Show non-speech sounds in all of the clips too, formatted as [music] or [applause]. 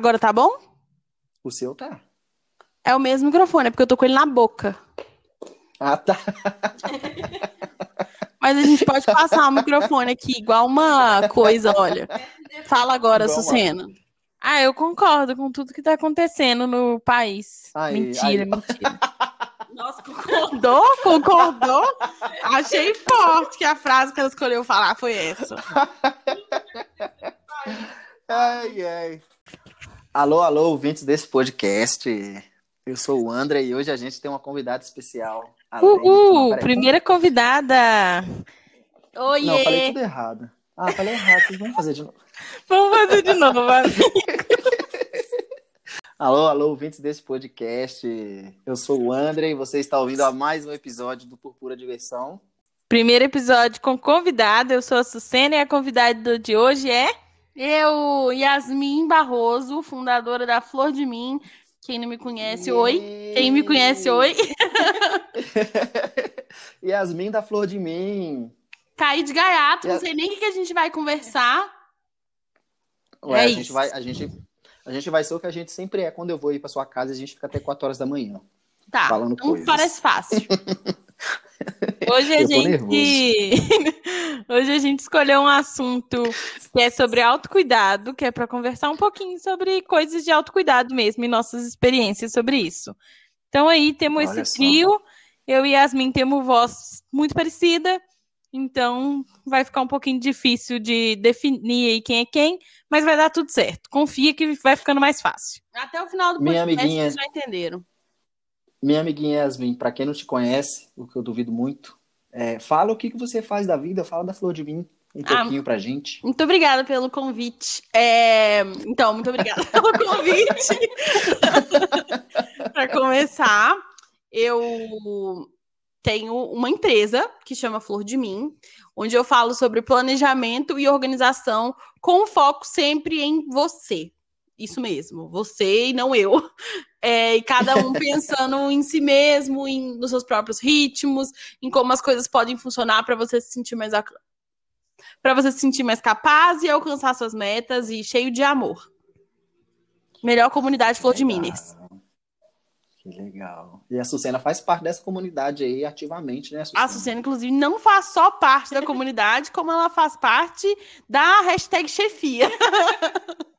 Agora tá bom? O seu tá. É o mesmo microfone, é porque eu tô com ele na boca. Ah, tá. [laughs] Mas a gente pode passar o microfone aqui, igual uma coisa, olha. Fala agora, Igual uma- Sucena. Ah, eu concordo com tudo que tá acontecendo no país. Aí, mentira, aí. mentira. [laughs] Nossa, concordou? Concordou? Achei forte que a frase que ela escolheu falar foi essa. [laughs] Ai, ai. Alô, alô, ouvintes desse podcast. Eu sou o André e hoje a gente tem uma convidada especial. Uhul, primeira convidada. Oiê. Não, falei tudo errado. Ah, falei errado, vocês vão fazer de novo. Vamos fazer de novo. amigo. [laughs] Alô, alô, ouvintes desse podcast. Eu sou o André e você está ouvindo a mais um episódio do Por Pura Diversão. Primeiro episódio com convidada. Eu sou a Sucena e a convidada de hoje é eu, Yasmin Barroso, fundadora da Flor de Mim. Quem não me conhece, oi. Quem me conhece, oi. [laughs] Yasmin da Flor de Mim. Caí de gaiato, não Ya- sei nem o que que a gente vai conversar. Ué, É a gente isso. vai, a gente, a gente vai ser o que a gente sempre é. Quando eu vou ir para sua casa, a gente fica até 4 horas da manhã. Tá, Falando não coisas. parece fácil. [laughs] Hoje a gente [laughs] Hoje a gente escolheu um assunto que é sobre autocuidado, que é para conversar um pouquinho sobre coisas de autocuidado mesmo e nossas experiências sobre isso. Então aí temos Olha esse só. trio. Eu e Yasmin temos voz muito parecida, então vai ficar um pouquinho difícil de definir aí quem é quem, mas vai dar tudo certo. Confia que vai ficando mais fácil. Até o final do Minha podcast amiguinha. vocês já entenderam. Minha amiguinha Yasmin, para quem não te conhece, o que eu duvido muito, é, fala o que, que você faz da vida, fala da Flor de Mim um Ah, pouquinho pra gente. Muito obrigada pelo convite. É, Então, muito obrigada [laughs] pelo convite. [laughs] Para começar, eu tenho uma empresa que chama Flor de Mim, onde eu falo sobre planejamento e organização com foco sempre em você. Isso mesmo, você e não eu. É, e cada um pensando [laughs] em si mesmo, em, nos seus próprios ritmos, em como as coisas podem funcionar para você se sentir mais para você se sentir mais capaz e alcançar suas metas e cheio de amor. Melhor comunidade Flor de. Minas. Que legal. E a Sucena faz parte dessa comunidade aí ativamente, né, Sucena? A Sucena, inclusive, não faz só parte da comunidade, como ela faz parte da hashtag chefia. [laughs]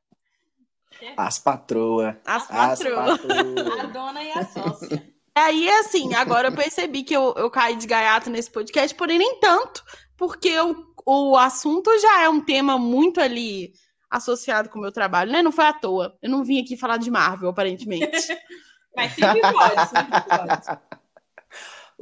As patroas. As As patroas. patroas. dona e a sócia. Aí, assim, agora eu percebi que eu, eu caí de gaiato nesse podcast, porém nem tanto, porque o, o assunto já é um tema muito ali associado com o meu trabalho, né? Não foi à toa. Eu não vim aqui falar de Marvel, aparentemente. [laughs] Mas sempre pode, sempre pode.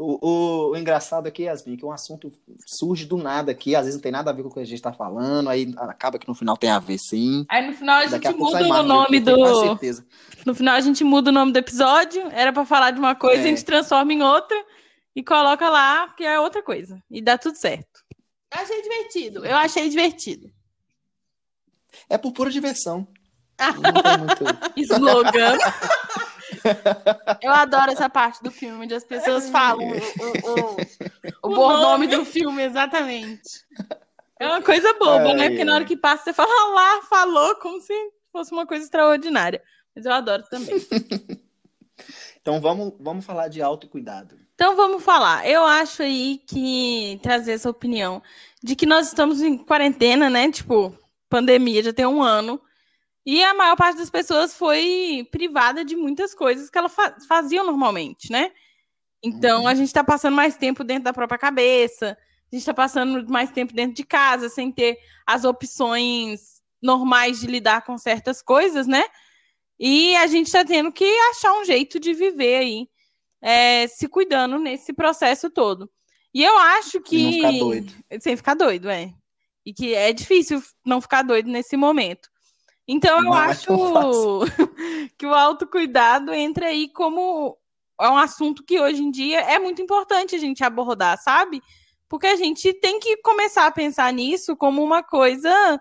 O, o, o engraçado aqui, Yasmin, que um assunto surge do nada aqui, às vezes não tem nada a ver com o que a gente tá falando, aí acaba que no final tem a ver sim. Aí no final a a gente pouco muda o nome do. certeza. No final a gente muda o nome do episódio. Era pra falar de uma coisa, É. a gente transforma em outra e coloca lá que é outra coisa. E dá tudo certo. Eu achei divertido. Eu achei divertido. É por pura diversão. Não tem muito... [laughs] Slogan. [laughs] Eu adoro essa parte do filme onde as pessoas falam o, o, o, o bom nome do filme, exatamente. É uma coisa boba, Ai, né? Porque na hora que passa, você fala "Ah lá, falou, como se fosse uma coisa extraordinária. Mas eu adoro também. [laughs] Então vamos, vamos falar de autocuidado. Então vamos falar. Eu acho aí que trazer essa opinião de que nós estamos em quarentena, né? Tipo, pandemia já tem um ano. E a maior parte das pessoas foi privada de muitas coisas que elas fa faziam normalmente, né? Então Uhum. a gente está passando mais tempo dentro da própria cabeça, a gente está passando mais tempo dentro de casa, sem ter as opções normais de lidar com certas coisas, né? E a gente está tendo que achar um jeito de viver aí é, se cuidando nesse processo todo. E eu acho que. Não ficar doido. Sem ficar doido, é. E que é difícil não ficar doido nesse momento. Então eu é acho [laughs] que o autocuidado entra aí como é um assunto que hoje em dia é muito importante a gente abordar, sabe? Porque a gente tem que começar a pensar nisso como uma coisa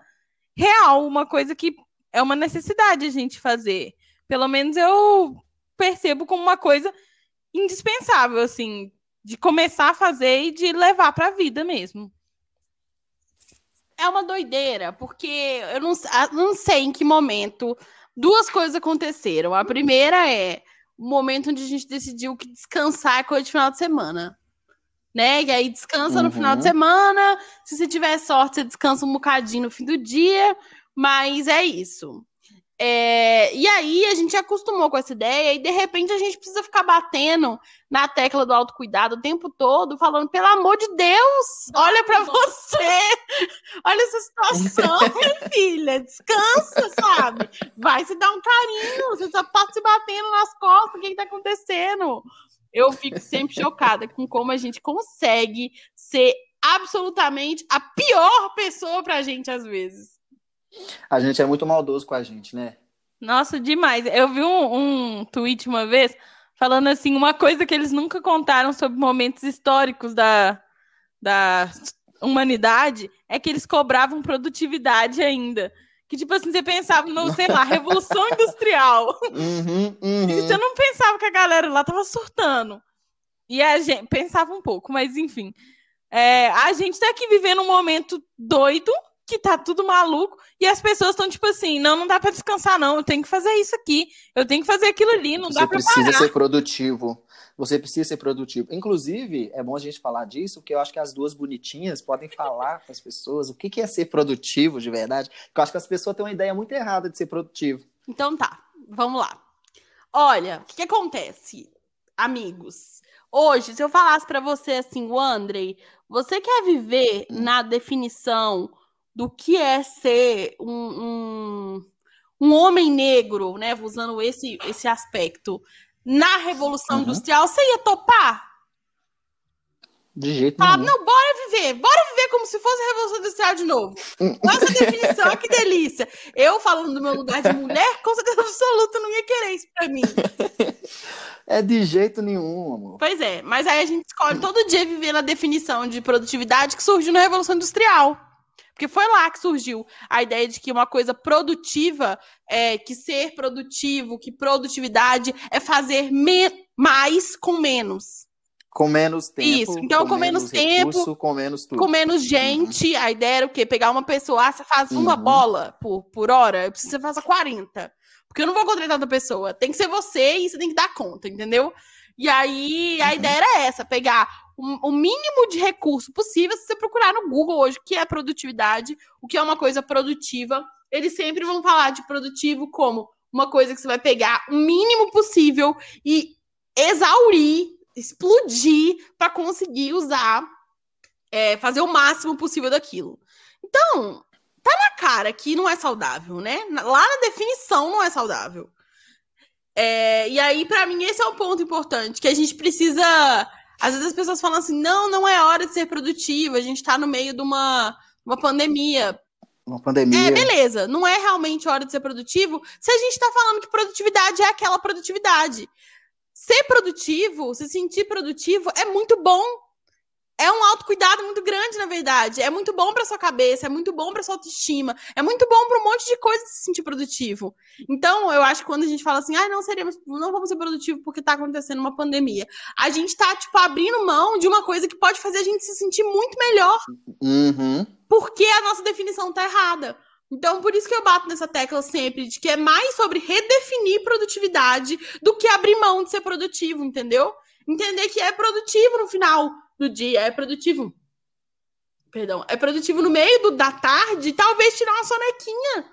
real, uma coisa que é uma necessidade a gente fazer. Pelo menos eu percebo como uma coisa indispensável, assim, de começar a fazer e de levar para a vida mesmo. É uma doideira, porque eu não, ah, não sei em que momento duas coisas aconteceram. A primeira é o momento onde a gente decidiu que descansar é coisa de final de semana. Né? E aí descansa no final de Uhum. semana. Se você tiver sorte, você descansa um bocadinho no fim do dia. Mas é isso. É, e aí a gente acostumou com essa ideia e de repente a gente precisa ficar batendo na tecla do autocuidado o tempo todo, falando, pelo amor de Deus, olha pra você, [laughs] olha essa situação, [laughs] minha filha, descansa, sabe? Vai se dar um carinho, você só tá se batendo nas costas, o que, que tá acontecendo? Eu fico sempre chocada com como a gente consegue ser absolutamente a pior pessoa pra gente às vezes. A gente é muito maldoso com a gente, né? Nossa, demais. Eu vi um, um tweet uma vez falando assim, uma coisa que eles nunca contaram sobre momentos históricos da, da humanidade é que eles cobravam produtividade ainda. Que, tipo assim, você pensava no, sei lá, Revolução [laughs] Industrial. Uhum, E uhum. você não pensava que a galera lá tava surtando. E a gente pensava um pouco, mas enfim. É, a gente tá aqui vivendo um momento doido, que tá tudo maluco, e as pessoas estão tipo assim: não, não dá pra descansar, não. Eu tenho que fazer isso aqui, eu tenho que fazer aquilo ali, não Você dá pra precisa parar. ser produtivo. Você precisa ser produtivo. Inclusive, é bom a gente falar disso, porque eu acho que as duas bonitinhas podem falar para as pessoas o que que é ser produtivo de verdade. Porque eu acho que as pessoas têm uma ideia muito errada de ser produtivo. Então tá, vamos lá. Olha, o que, que acontece, amigos? Hoje, se eu falasse pra você assim, o Andrei, você quer viver Hum. na definição do que é ser um, um, um homem negro, né? Usando esse, esse aspecto, na Revolução Uhum. Industrial, você ia topar? De jeito Falar, nenhum. não, bora viver, bora viver como se fosse a Revolução Industrial de novo. Com essa definição, [laughs] que delícia. Eu, falando do meu lugar de mulher, com certeza absoluta, não ia querer isso pra mim. É de jeito nenhum, amor. Pois é, mas aí a gente escolhe todo dia viver na definição de produtividade que surgiu na Revolução Industrial. Porque foi lá que surgiu a ideia de que uma coisa produtiva, é, que ser produtivo, que produtividade é fazer mais com menos. Com menos tempo. Isso, então, com menos tempo, recurso, com menos tudo. Com menos gente, a ideia era o quê? Pegar uma pessoa, ah, você faz uma Uhum. bola por, por hora, eu preciso que você faça 40. Porque eu não vou contratar outra pessoa. Tem que ser você e você tem que dar conta, entendeu? E aí a Uhum. ideia era essa: pegar o, mínimo de recurso possível. Se você procurar no Google hoje o que é produtividade, o que é uma coisa produtiva, eles sempre vão falar de produtivo como uma coisa que você vai pegar o mínimo possível e exaurir, explodir para conseguir usar, é, fazer o máximo possível daquilo. Então, tá na cara que não é saudável, né? Lá na definição não é saudável. É, e aí, pra mim, esse é o ponto importante, que a gente precisa. Às vezes as pessoas falam assim: não, não é hora de ser produtiva, a gente tá no meio de uma, uma pandemia. Uma pandemia. É, beleza, não é realmente hora de ser produtivo se a gente tá falando que produtividade é aquela produtividade. Ser produtivo, se sentir produtivo é muito bom. É um autocuidado muito grande, na verdade. É muito bom pra sua cabeça, é muito bom pra sua autoestima, é muito bom pra um monte de coisa se sentir produtivo. Então, eu acho que quando a gente fala assim, ah, não seremos, não vamos ser produtivos porque tá acontecendo uma pandemia, a gente tá, tipo, abrindo mão de uma coisa que pode fazer a gente se sentir muito melhor Uhum. porque a nossa definição tá errada. Então, por isso que eu bato nessa tecla sempre, de que é mais sobre redefinir produtividade do que abrir mão de ser produtivo, entendeu? Entender que é produtivo no final do dia, é produtivo. Perdão, é produtivo no meio do, da tarde, talvez tirar uma sonequinha.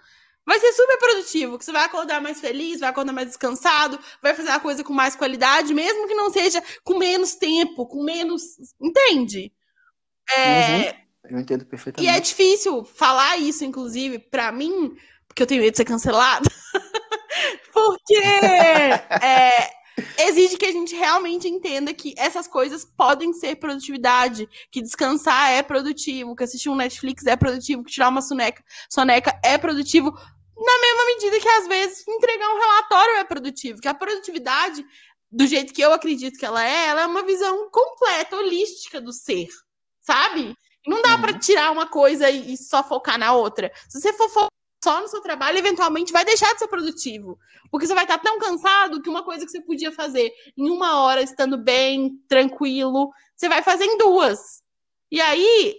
Vai ser super produtivo, que você vai acordar mais feliz, vai acordar mais descansado, vai fazer a coisa com mais qualidade, mesmo que não seja com menos tempo, com menos. Entende? É, Eu entendo e é perfeitamente. difícil falar isso, inclusive, pra mim, porque eu tenho medo de ser cancelada. [laughs] porque é, exige que a gente realmente entenda que essas coisas podem ser produtividade, que descansar é produtivo, que assistir um Netflix é produtivo, que tirar uma soneca, soneca é produtivo, na mesma medida que às vezes entregar um relatório é produtivo, que a produtividade, do jeito que eu acredito que ela é, ela é uma visão completa, holística do ser, sabe? Não dá Uhum. pra tirar uma coisa e, e só focar na outra. Se você for focar só no seu trabalho, eventualmente vai deixar de ser produtivo. Porque você vai estar tão cansado que uma coisa que você podia fazer em uma hora, estando bem, tranquilo, você vai fazer em duas. E aí,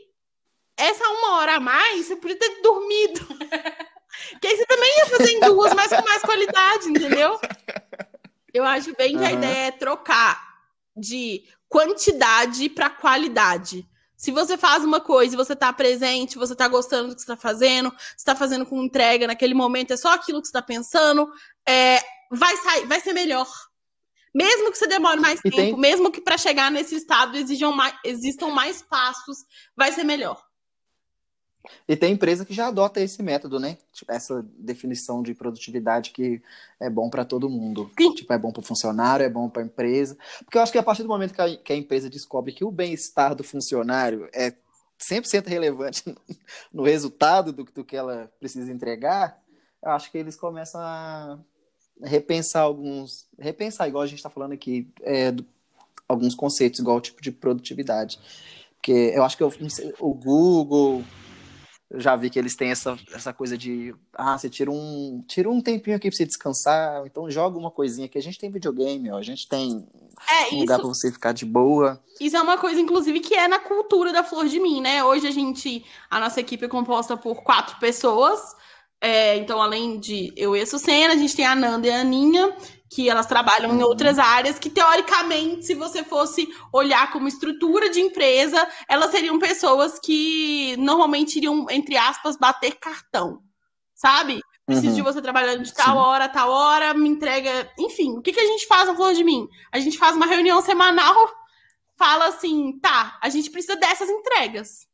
essa uma hora a mais, você podia ter dormido. [laughs] Que aí você também ia fazer em duas, mas com mais qualidade, entendeu? Eu acho bem que a ideia é trocar de quantidade para qualidade. Se você faz uma coisa e você tá presente, você tá gostando do que você tá fazendo, você tá fazendo com entrega naquele momento, é só aquilo que você tá pensando, é, vai sair, vai ser melhor. Mesmo que você demore mais E tempo, tem- mesmo que para chegar nesse estado mais, existam mais passos, vai ser melhor. E tem empresa que já adota esse método, né? Tipo, essa definição de produtividade que é bom para todo mundo. Sim. Tipo, é bom para o funcionário, é bom para a empresa. Porque eu acho que a partir do momento que a, que a empresa descobre que o bem-estar do funcionário é 100% relevante [laughs] no resultado do, do que ela precisa entregar, eu acho que eles começam a repensar alguns. Repensar, igual a gente está falando aqui, é, do- alguns conceitos, igual o tipo de produtividade. Porque eu acho que eu, o Google, já vi que eles têm essa, essa coisa de, ah, você tira um, tira um tempinho aqui pra você descansar, então joga uma coisinha aqui. A gente tem videogame, ó, a gente tem É, um lugar isso, pra você ficar de boa. Isso é uma coisa, inclusive, que é na cultura da Flor de Mim, né? Hoje a gente, a nossa equipe é composta por quatro pessoas. É, então, além de eu e a Sucena, a gente tem a Nanda e a Aninha, que elas trabalham em outras áreas, que teoricamente, se você fosse olhar como estrutura de empresa, elas seriam pessoas que normalmente iriam, entre aspas, bater cartão. Sabe? Preciso Uhum. de você trabalhando de tal Sim. hora, a tal hora, me entrega. Enfim, o que, que a gente faz na Flor de Mim? A gente faz uma reunião semanal, fala assim: tá, a gente precisa dessas entregas.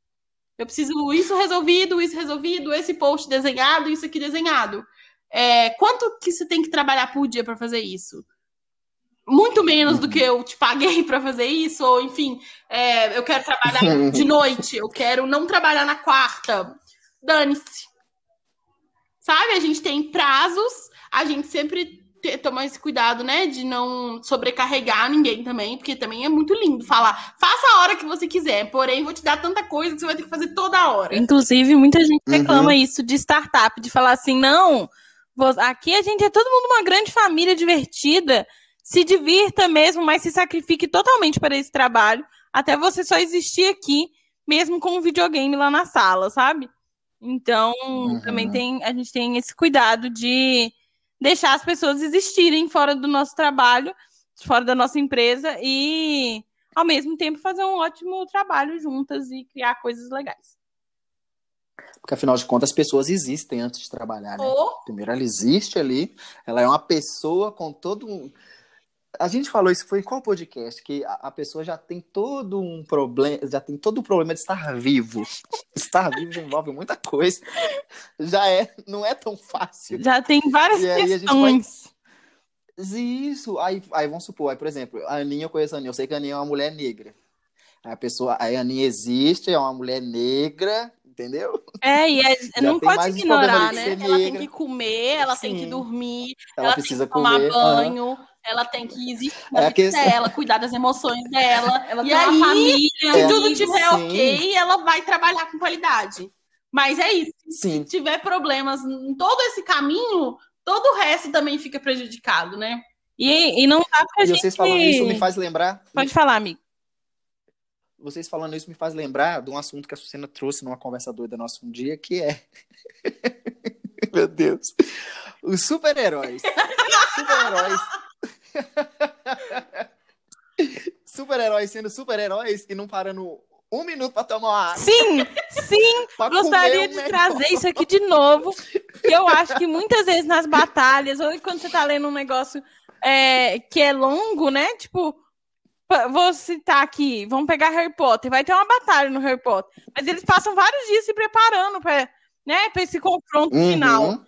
Eu preciso isso resolvido, isso resolvido, esse post desenhado, isso aqui desenhado. É, quanto que você tem que trabalhar por dia para fazer isso? Muito menos do que eu te paguei para fazer isso, ou enfim, é, eu quero trabalhar [laughs] de noite, eu quero não trabalhar na quarta. Dane-se. Sabe? A gente tem prazos, a gente sempre te- toma esse cuidado, né? De não sobrecarregar ninguém também, porque também é muito lindo falar, faça a hora que você quiser, porém vou te dar tanta coisa que você vai ter que fazer toda hora. Inclusive, muita gente Uhum. reclama isso de startup, de falar assim, não, aqui a gente é todo mundo uma grande família divertida, se divirta mesmo, mas se sacrifique totalmente para esse trabalho, até você só existir aqui, mesmo com um videogame lá na sala, sabe? Então, Uhum. também tem, a gente tem esse cuidado de deixar as pessoas existirem fora do nosso trabalho, fora da nossa empresa e, ao mesmo tempo, fazer um ótimo trabalho juntas e criar coisas legais. Porque afinal de contas, as pessoas existem antes de trabalhar, né? Ou Primeiro, ela existe ali, ela é uma pessoa com todo um. A gente falou isso foi em qual podcast? Que a, pessoa já tem todo um problema, já tem todo o problema de estar vivo. [laughs] Estar vivo já envolve muita coisa. Já é, não é tão fácil. Já tem várias E aí a gente questões. Isso, aí, aí vamos supor, aí, por exemplo, a Aninha, eu conheço a Aninha, eu sei que a Aninha é uma mulher negra. Aí a pessoa, aí a Aninha existe, é uma mulher negra, entendeu? É, e é- [laughs] não pode ignorar, né? ela tem que comer, ela tem que Sim. dormir, Ela, ela precisa tem que tomar comer. banho, ela tem que existir na É que- [laughs] dela, cuidar das emoções dela. Ela e tem uma aí, família, se É. tudo amigos. tiver Sim. ok, ela vai trabalhar com qualidade. Mas é isso. Sim, Se tiver problemas em todo esse caminho, todo o resto também fica prejudicado, né? E, e não dá pra e gente... vocês falando isso me faz lembrar. Pode falar, amigo. Vocês falando isso me faz lembrar de um assunto que a Sucena trouxe numa conversa doida nossa um dia, que é. [laughs] Meu Deus. Os super-heróis. Super-heróis. [laughs] super-heróis sendo super-heróis e não parando um minuto pra tomar uma água. Sim, sim, [laughs] gostaria um de negócio. trazer isso aqui de novo. Eu acho que muitas vezes nas batalhas, ou quando você tá lendo um negócio é, que é longo, né? Tipo, vou citar aqui, vamos pegar Harry Potter, vai ter uma batalha no Harry Potter. Mas eles passam vários dias se preparando para né, pra esse confronto Uhum. final.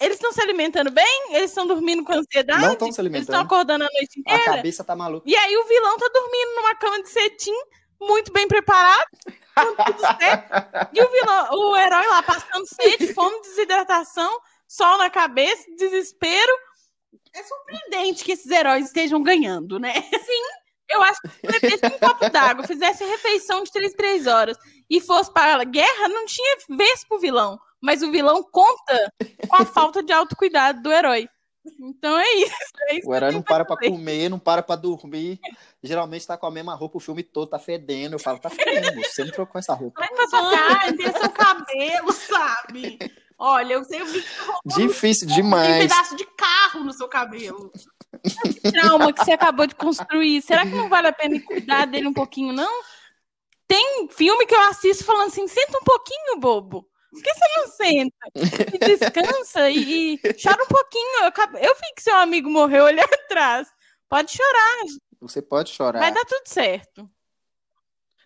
Eles estão se alimentando bem? Eles estão dormindo com ansiedade? Não estão se Eles estão alimentando. acordando a noite A inteira? cabeça tá maluca. E aí o vilão tá dormindo numa cama de cetim, muito bem preparado, com tudo certo. E o vilão, o herói lá passando sede, fome, desidratação, sol na cabeça, desespero. É surpreendente que esses heróis estejam ganhando, né? Sim. Eu acho que se bebesse um copo d'água, fizesse refeição de três, três horas e fosse para a guerra, não tinha vez pro vilão. Mas o vilão conta com a falta de autocuidado do herói. Então é isso. É isso O herói não para dizer. comer, não para pra dormir. Geralmente tá com a mesma roupa o filme todo, tá fedendo. Eu falo, tá fedendo, você não trocou essa roupa. Vai pra sua cara, tem seu cabelo, sabe? Olha, eu sei o vídeo Difícil Tem um demais. pedaço de carro no seu cabelo. Trauma que você acabou de construir. Será que não vale a pena cuidar dele um pouquinho, não? Tem filme que eu assisto falando assim, senta um pouquinho, bobo. Por que você não senta? E descansa e, e chora um pouquinho. Eu, eu vi que seu amigo morreu ali atrás. Pode chorar, Você pode chorar. vai dar tudo certo.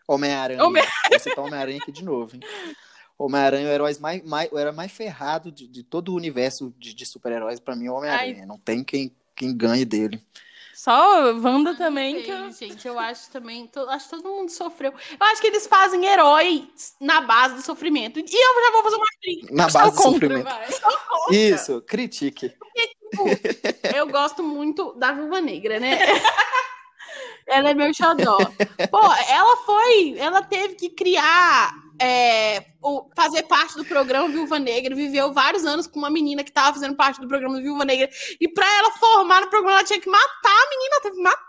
Homem-Aranha. Homem- Você tá Homem-Aranha aqui de novo, hein? Homem-Aranha é o herói mais, herói mais ferrado de, de todo o universo de, de super-heróis. Pra mim, é Homem-Aranha. Não tem quem, quem ganhe dele. Só Wanda também, que eu... Sei, gente, eu acho também. to- acho que todo mundo sofreu. Eu acho que eles fazem heróis na base do sofrimento. E eu já vou fazer uma crítica. Na base do contra, sofrimento. vai. Isso, critique. Eu gosto muito da Viúva Negra, né? [laughs] ela é meu xodó. [laughs] Pô, ela foi. Ela teve que criar. É, fazer parte do programa Viúva Negra, viveu vários anos com uma menina que tava fazendo parte do programa Viúva Negra, e pra ela formar no programa, ela tinha que matar a menina, teve que matar.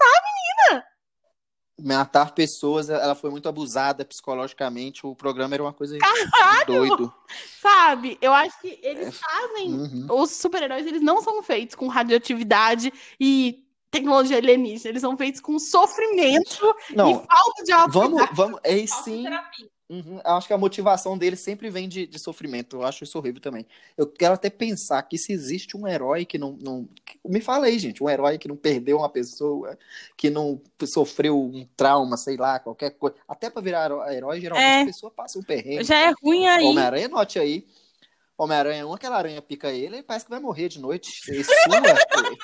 Matar pessoas, ela foi muito abusada psicologicamente. O programa era uma coisa de doido. Sabe? Eu acho que eles fazem. Uhum. Os super-heróis, eles não são feitos com radioatividade e tecnologia alienígena. Eles são feitos com sofrimento Não, e falta de autoridade. vamos, vamos. É sim. terapia. Uhum, acho que a motivação dele sempre vem de, de sofrimento. Eu acho isso horrível também. Eu quero até pensar que se existe um herói que não, não. que- Me fala aí, gente. Um herói que não perdeu uma pessoa, que não sofreu um trauma, sei lá, qualquer coisa. Até pra virar heró- herói, geralmente É. a pessoa passa um perrengue. já é ruim aí. Homem-Aranha, note aí. Homem-Aranha 1, aquela aranha pica ele, ele parece que vai morrer de noite. Ele [laughs] sua,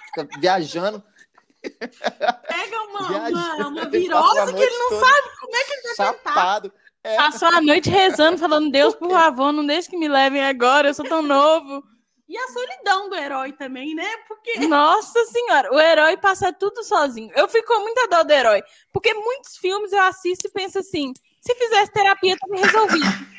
fica viajando, Pega uma, uma, uma virose que ele não toda sabe como é que ele vai Chapado. É. Passou a noite rezando, falando, Deus, por favor, não deixe que me levem agora, eu sou tão novo. E a solidão do herói também, né? Porque Nossa senhora, o herói passa tudo sozinho. Eu fico com muita dó do herói. Porque muitos filmes eu assisto e penso assim: se fizesse terapia, tava resolvido.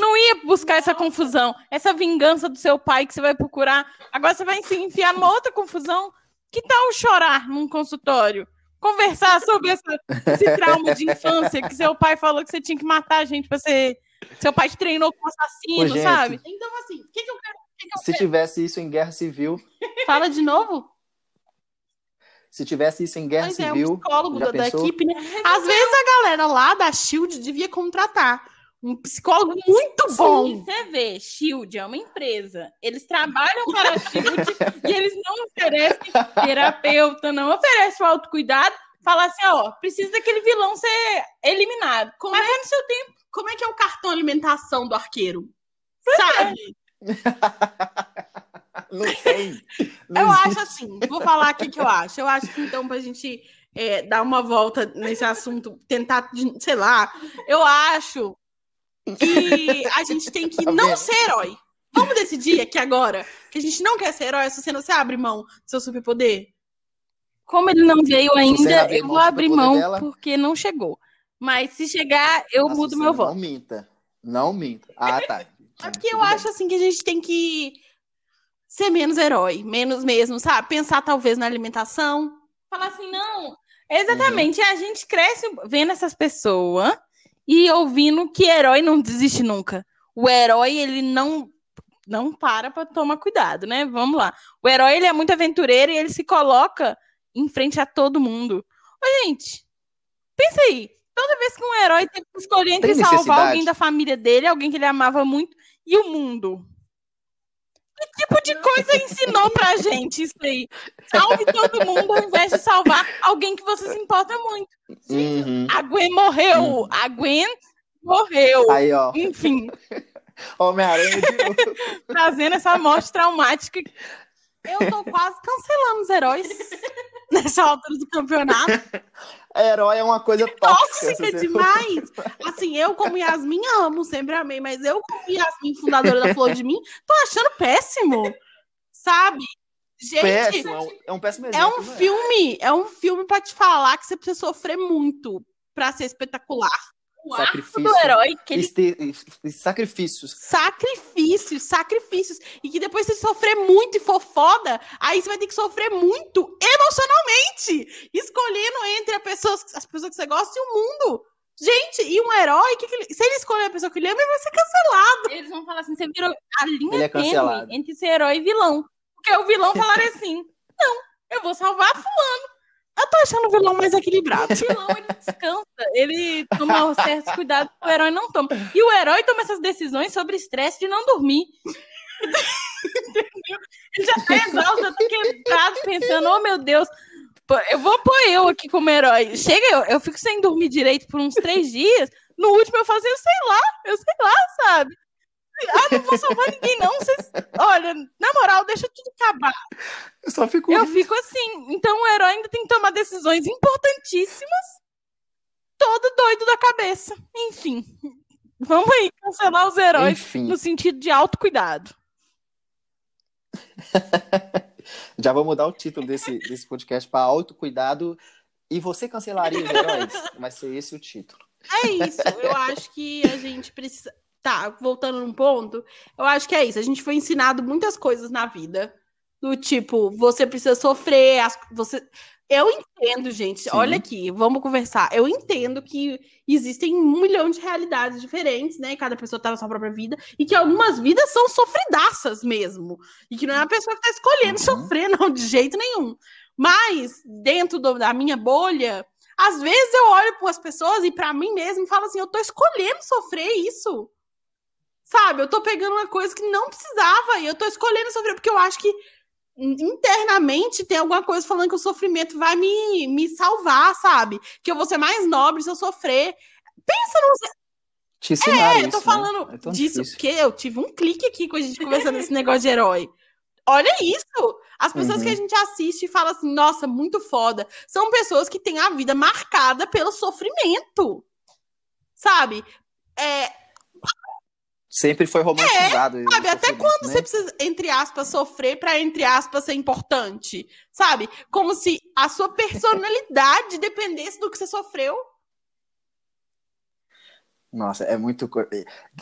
Não ia buscar essa confusão, essa vingança do seu pai que você vai procurar. Agora você vai se enfiar numa outra confusão. Que tal chorar num consultório? Conversar sobre [laughs] essa- esse trauma de infância que seu pai falou que você tinha que matar a gente pra ser. Seu pai te treinou como assassino, Ô, sabe? Então, assim, o que, que eu quero. que que eu Se tivesse isso em guerra civil, Fala de novo? se tivesse isso em guerra Pois é, civil, um psicólogo já da, da equipe, né? Às vezes a galera lá da Shield devia contratar um psicólogo muito bom. Sim, você vê, Shield é uma empresa. Eles trabalham para a Shield [laughs] e eles não oferecem terapeuta, não oferecem o autocuidado. Fala assim, ó, precisa daquele vilão ser eliminado. Como Mas é- no seu tempo. Como é que é o cartão alimentação do arqueiro? Sabe? [laughs] Não tem. [laughs] Não Eu existe. acho assim, vou falar aqui que eu acho. Eu acho que então, pra gente é, dar uma volta nesse assunto, tentar, sei lá, eu acho que [laughs] a gente tem que Tá não ser herói. Vamos decidir aqui agora que a gente não quer ser herói se você não se abre mão do seu superpoder? Como ele não veio ainda, eu vou abrir mão dela? porque não chegou. Mas se chegar, eu Nossa, mudo meu Não voto. minta. Não minta. Ah, tá. É porque eu acho assim que a gente tem que ser menos herói, menos mesmo, sabe? Pensar talvez na alimentação. Falar assim, não. Exatamente, a gente cresce vendo essas pessoas e ouvindo que herói não desiste nunca. O herói, ele não não para pra tomar cuidado, né? Vamos lá. O herói, ele é muito aventureiro e ele se coloca em frente a todo mundo. Ô, gente, pensa aí. Toda vez que um herói teve que escolher entre Tem salvar alguém da família dele, alguém que ele amava muito, e o mundo. Que tipo de coisa ensinou pra gente isso aí? Salve todo mundo ao invés de salvar alguém que você se importa muito. Uhum. A Gwen morreu. A Gwen morreu. Aí, ó. Enfim, Homem-Aranha de novo. [laughs] trazendo essa morte traumática. Eu tô quase cancelando os heróis [laughs] nessa altura do campeonato. Herói é uma coisa tóxica. Tóxica se você- demais. Assim, eu como Yasmin amo, sempre amei, mas eu como Yasmin, fundadora da Flor de Mim, tô achando péssimo. Sabe? Gente, Péssimo, é um, é um péssimo é exemplo. um não filme, é um filme pra te falar que você precisa sofrer muito pra ser espetacular. Sacrifício. do herói que ele Este- sacrifícios. Sacrifícios, sacrifícios. E que depois você sofrer muito e for foda, aí você vai ter que sofrer muito emocionalmente, escolhendo entre as pessoas, as pessoas que você gosta e o mundo. Gente, e um herói, que que ele- se ele escolher a pessoa que ele ama, ele vai ser cancelado. Eles vão falar assim, você virou a linha é entre ser herói e vilão. Porque o vilão falaria assim, não, eu vou salvar fulano. Eu tô achando o vilão mais equilibrado. O vilão, ele descansa, ele toma certos cuidados que o herói não toma. E o herói toma essas decisões sobre estresse de não dormir. Entendeu? Ele já tá exausto, já tá quebrado, pensando, oh meu Deus, eu vou pôr eu aqui como herói. Chega, eu, eu fico sem dormir direito por uns três dias, no último eu fazia, eu sei lá, eu sei lá, sabe? Ah, não vou salvar ninguém, não. Vocês... Olha, na moral, deixa tudo acabar. Eu só fico. Eu fico assim. Então o herói ainda tem que tomar decisões importantíssimas, todo doido da cabeça. Enfim. Vamos aí cancelar os heróis Enfim, no sentido de autocuidado. [laughs] já vou mudar o título desse, desse podcast para autocuidado. E você cancelaria os heróis? Vai ser esse o título. É isso. Eu acho que a gente precisa. Tá, voltando num ponto, eu acho que é isso. A gente foi ensinado muitas coisas na vida. Do tipo, você precisa sofrer, as- você. Eu entendo, gente. Sim. Olha aqui, vamos conversar. Eu entendo que existem um milhão de realidades diferentes, né? Cada pessoa tá na sua própria vida. E que algumas vidas são sofridaças mesmo. E que não é a pessoa que tá escolhendo Uhum. sofrer, não, de jeito nenhum. Mas, dentro do- da minha bolha, às vezes eu olho para as pessoas e para mim mesmo falo assim, eu tô escolhendo sofrer isso. Sabe? Eu tô pegando uma coisa que não precisava e eu tô escolhendo sofrer porque eu acho que internamente tem alguma coisa falando que o sofrimento vai me, me salvar, sabe? Que eu vou ser mais nobre se eu sofrer. Pensa no. Te É, eu tô isso, né? falando É tão disso difícil. porque eu tive um clique aqui com a gente conversando esse negócio de herói. Olha isso! As pessoas Uhum. que a gente assiste e fala assim, nossa, muito foda, são pessoas que têm a vida marcada pelo sofrimento. Sabe? É, Sempre foi romantizado. É, sabe, até quando né? você precisa, entre aspas, sofrer pra, entre aspas, ser importante. Sabe? Como se a sua personalidade [laughs] dependesse do que você sofreu. Nossa, é muito. co-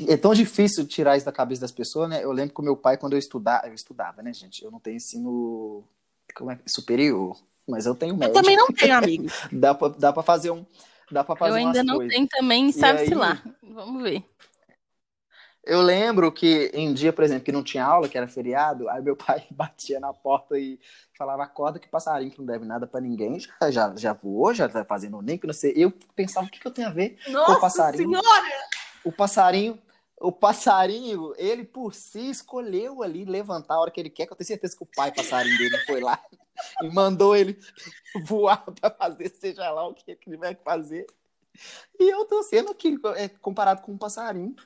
É tão difícil tirar isso da cabeça das pessoas, né? Eu lembro que o meu pai, quando eu estudava, eu estudava, né, gente? Eu não tenho ensino como é? superior, mas eu tenho Eu médio. também não tenho amigo. [laughs] Dá pra, dá pra fazer um. Dá pra fazer Eu ainda umas não coisas. tenho também, sabe-se aí- lá. Vamos ver. Eu lembro que em dia, por exemplo, que não tinha aula, que era feriado, aí meu [laughs] pai batia na porta e falava, acorda que passarinho que não deve nada pra ninguém, já, já, já voou, já tá fazendo nem que não sei. Eu pensava, o que, que eu tenho a ver? Nossa passarinho. senhora! O passarinho, o passarinho, ele por si escolheu ali levantar a hora que ele quer, que eu tenho certeza que o pai passarinho dele foi lá [laughs] e mandou ele [laughs] voar pra fazer seja lá o que que ele vai fazer. E eu tô sendo aqui é, comparado com um passarinho.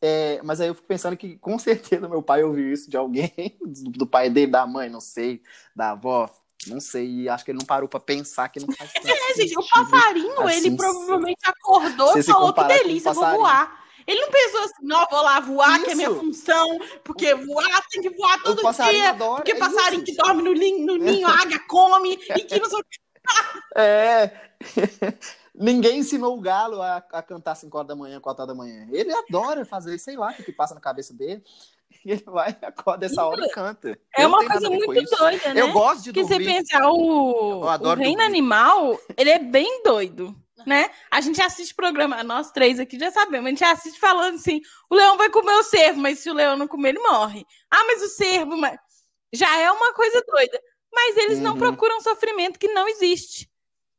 É, mas aí eu fico pensando que com certeza meu pai ouviu isso de alguém, [laughs] do, pai dele, da mãe, não sei, da avó, não sei, e acho que ele não parou pra pensar que não faz tanto É, gente, o passarinho, assim, ele provavelmente acordou e falou que delícia, vou voar. Ele não pensou assim, não, vou lá voar, que é minha Isso. função, porque voar tem que voar todo dia. adora Porque é passarinho isso. que dorme no, lin- no ninho, a águia come, e que não sei o que. [laughs] É. Ninguém ensinou o galo a, a cantar 5 horas da manhã, 4 horas da manhã. Ele adora fazer, sei lá o que, que passa na cabeça dele. [laughs] Ele vai, acorda essa hora e canta. É Eu não uma coisa muito doida, né? Eu gosto de Porque você dormir. pensar, o, o reino animal, ele é bem doido, né? A gente assiste programa, nós três aqui já sabemos, a gente assiste falando assim, o leão vai comer o cervo, mas se o leão não comer, ele morre. Ah, mas o cervo, mas... já é uma coisa doida. Mas eles não Uhum. procuram sofrimento que não existe.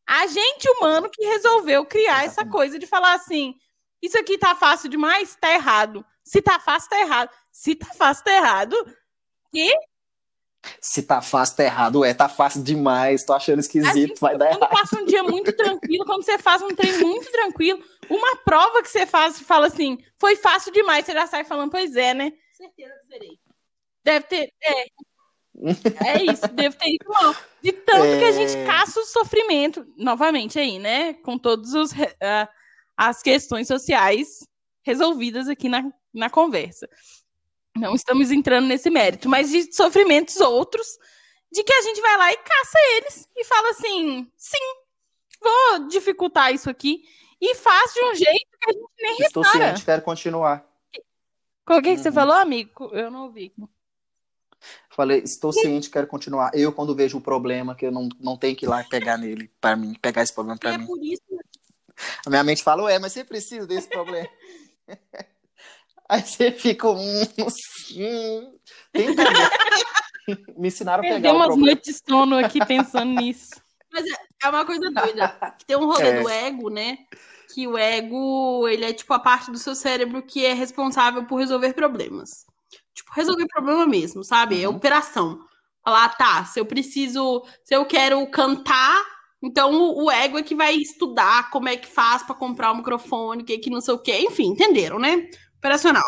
A gente humano que resolveu criar essa coisa de falar assim, isso aqui tá fácil demais, tá errado. Se tá fácil, tá errado. Se tá fácil, tá errado. Se tá fácil, tá errado. É, tá fácil demais. Tô achando esquisito, Assim, vai dar quando errado. passa um dia muito tranquilo, quando você faz um trem muito tranquilo, uma prova que você faz e fala assim, foi fácil demais, você já sai falando, pois é, né? Certeza que serei. Deve ter. É, é isso, deve ter ido mal. De tanto que a gente É. caça o sofrimento, novamente aí, né? Com todas ah, as questões sociais resolvidas aqui na, na conversa. Não estamos entrando nesse mérito, mas de sofrimentos outros, de que a gente vai lá e caça eles e fala assim: sim, vou dificultar isso aqui. E faz de um jeito que a gente nem Estou repara. ciente, quero continuar. Qual que, é que você Uhum. falou, amigo? Eu não ouvi. Falei, estou ciente, quero continuar. Eu, quando vejo o problema, que eu não, não tenho que ir lá pegar nele para mim, pegar esse problema para é mim. por isso A minha mente fala, ué, mas você precisa desse problema. [laughs] Aí você fica um. tenta. Me ensinaram a pegar Perdeu o umas noites de sono aqui pensando nisso. É uma coisa doida. Que tem um rolê É. do ego, né? Que o ego, ele é tipo a parte do seu cérebro que é responsável por resolver problemas. Tipo, resolver problema mesmo, sabe? É Uhum. operação. Falar, tá, se eu preciso, se eu quero cantar, então o ego é que vai estudar como é que faz pra comprar o microfone, que que não sei o quê. Enfim, entenderam, né? Operacional.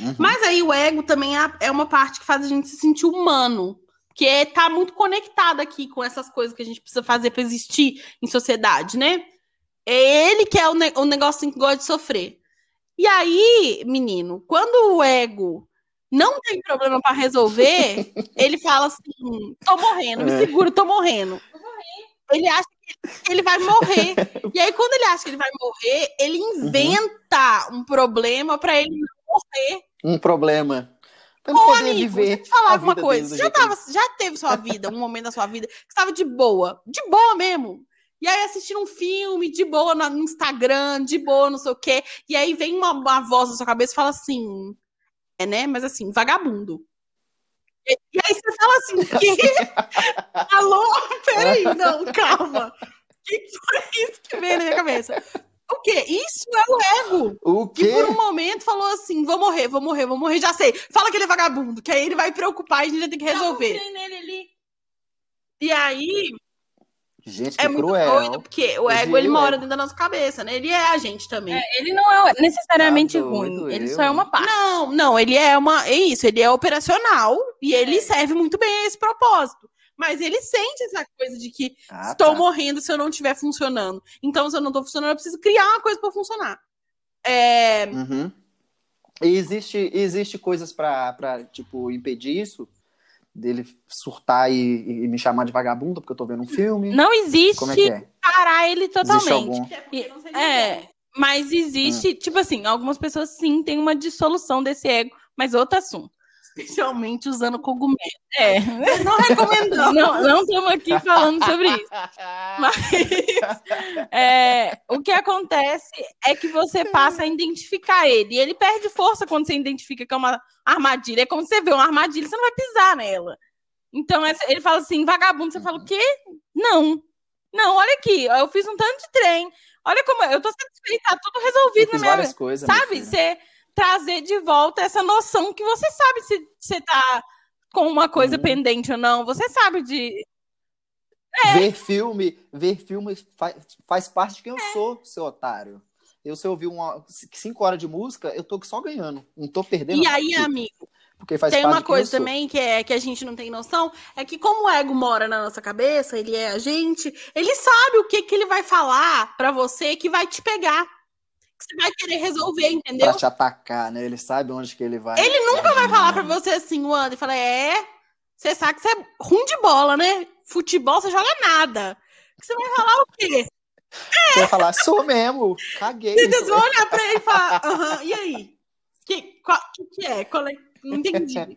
Uhum. Mas aí o ego também é- é uma parte que faz a gente se sentir humano. Que tá muito conectado aqui com essas coisas que a gente precisa fazer pra existir em sociedade, né? É ele que é o, ne o negocinho que gosta de sofrer. E aí, menino, quando o ego não tem problema pra resolver, ele fala assim: tô morrendo, me É. segura, tô morrendo. Ele acha que ele vai morrer. [laughs] E aí, quando ele acha que ele vai morrer, ele inventa um problema pra ele não morrer. Um problema. Pra Ô, poder amigo, viver deixa eu te falar alguma coisa. já, tava, já teve sua vida, um momento da sua vida, que você estava de boa, de boa mesmo. E aí assistindo um filme, de boa na- no Instagram, de boa, não sei o quê. E aí vem uma, uma voz na sua cabeça e fala assim: né? Mas assim, vagabundo. E, e aí você fala assim: [laughs] que? [laughs] Alô? Peraí, [laughs] não, calma. O que foi isso que veio na minha cabeça? O quê? Isso é o ego. O Que quê? por um momento falou assim: vou morrer, vou morrer, vou morrer, já sei. Fala que ele é vagabundo, que aí ele vai preocupar e a gente vai ter que resolver. E aí Gente, que é muito cruel. doido, porque o ego ele mora ego. dentro da nossa cabeça, né? Ele é a gente também. Ele não é necessariamente Tá doido, ruim, ele eu. só é uma parte. Não, não, ele é uma. É isso, ele é operacional e ele serve muito bem a esse propósito. Mas ele sente essa coisa de que Ah, estou tá. morrendo se eu não estiver funcionando. Então, se eu não estou funcionando, eu preciso criar uma coisa para funcionar. É, Uhum. E existe, existe coisas pra, pra, tipo, impedir isso? Dele surtar e, e me chamar de vagabundo porque eu tô vendo um filme? Não existe Como é que é? parar ele Existe totalmente. sei É, dizer. mas existe, tipo assim, algumas pessoas sim têm uma dissolução desse ego, mas outro assunto. Especialmente usando cogumelo. É, Não recomendamos. [laughs] não não estamos aqui falando sobre isso. [laughs] Mas é, o que acontece é que você passa a identificar ele. E ele perde força quando você identifica que é uma armadilha. É como você vê uma armadilha, você não vai pisar nela. Então ele fala assim, vagabundo, você fala o quê? Não. Não, olha aqui, eu fiz um tanto de trem. Olha como eu tô satisfeita, tá tudo Eu resolvido na fiz minha várias coisas. Sabe? Você trazer de volta essa noção que você sabe se você tá com uma coisa Uhum. pendente ou não. Você sabe de. Ver filme, ver filme faz, faz parte de quem É. eu sou, seu otário. Eu, se eu ouvir uma, cinco horas de música, eu tô só ganhando. Não tô perdendo E aí, nada, amigo, Porque faz tem parte uma coisa também que, é, que a gente não tem noção, é que como o ego mora na nossa cabeça, ele é a gente, ele sabe o que, que ele vai falar pra você que vai te pegar. Que você vai querer resolver, entendeu? Pra te atacar, né? Ele sabe onde que ele vai. Ele nunca vai falar pra você assim, o André, fala, é, você sabe que você é ruim de bola, né? Futebol você joga nada. Você vai falar o quê? Você vai falar, sou mesmo, caguei. Vocês vão olhar pra ele e falar, aham, e aí? Que, qual, que, que é? Qual é? Não entendi.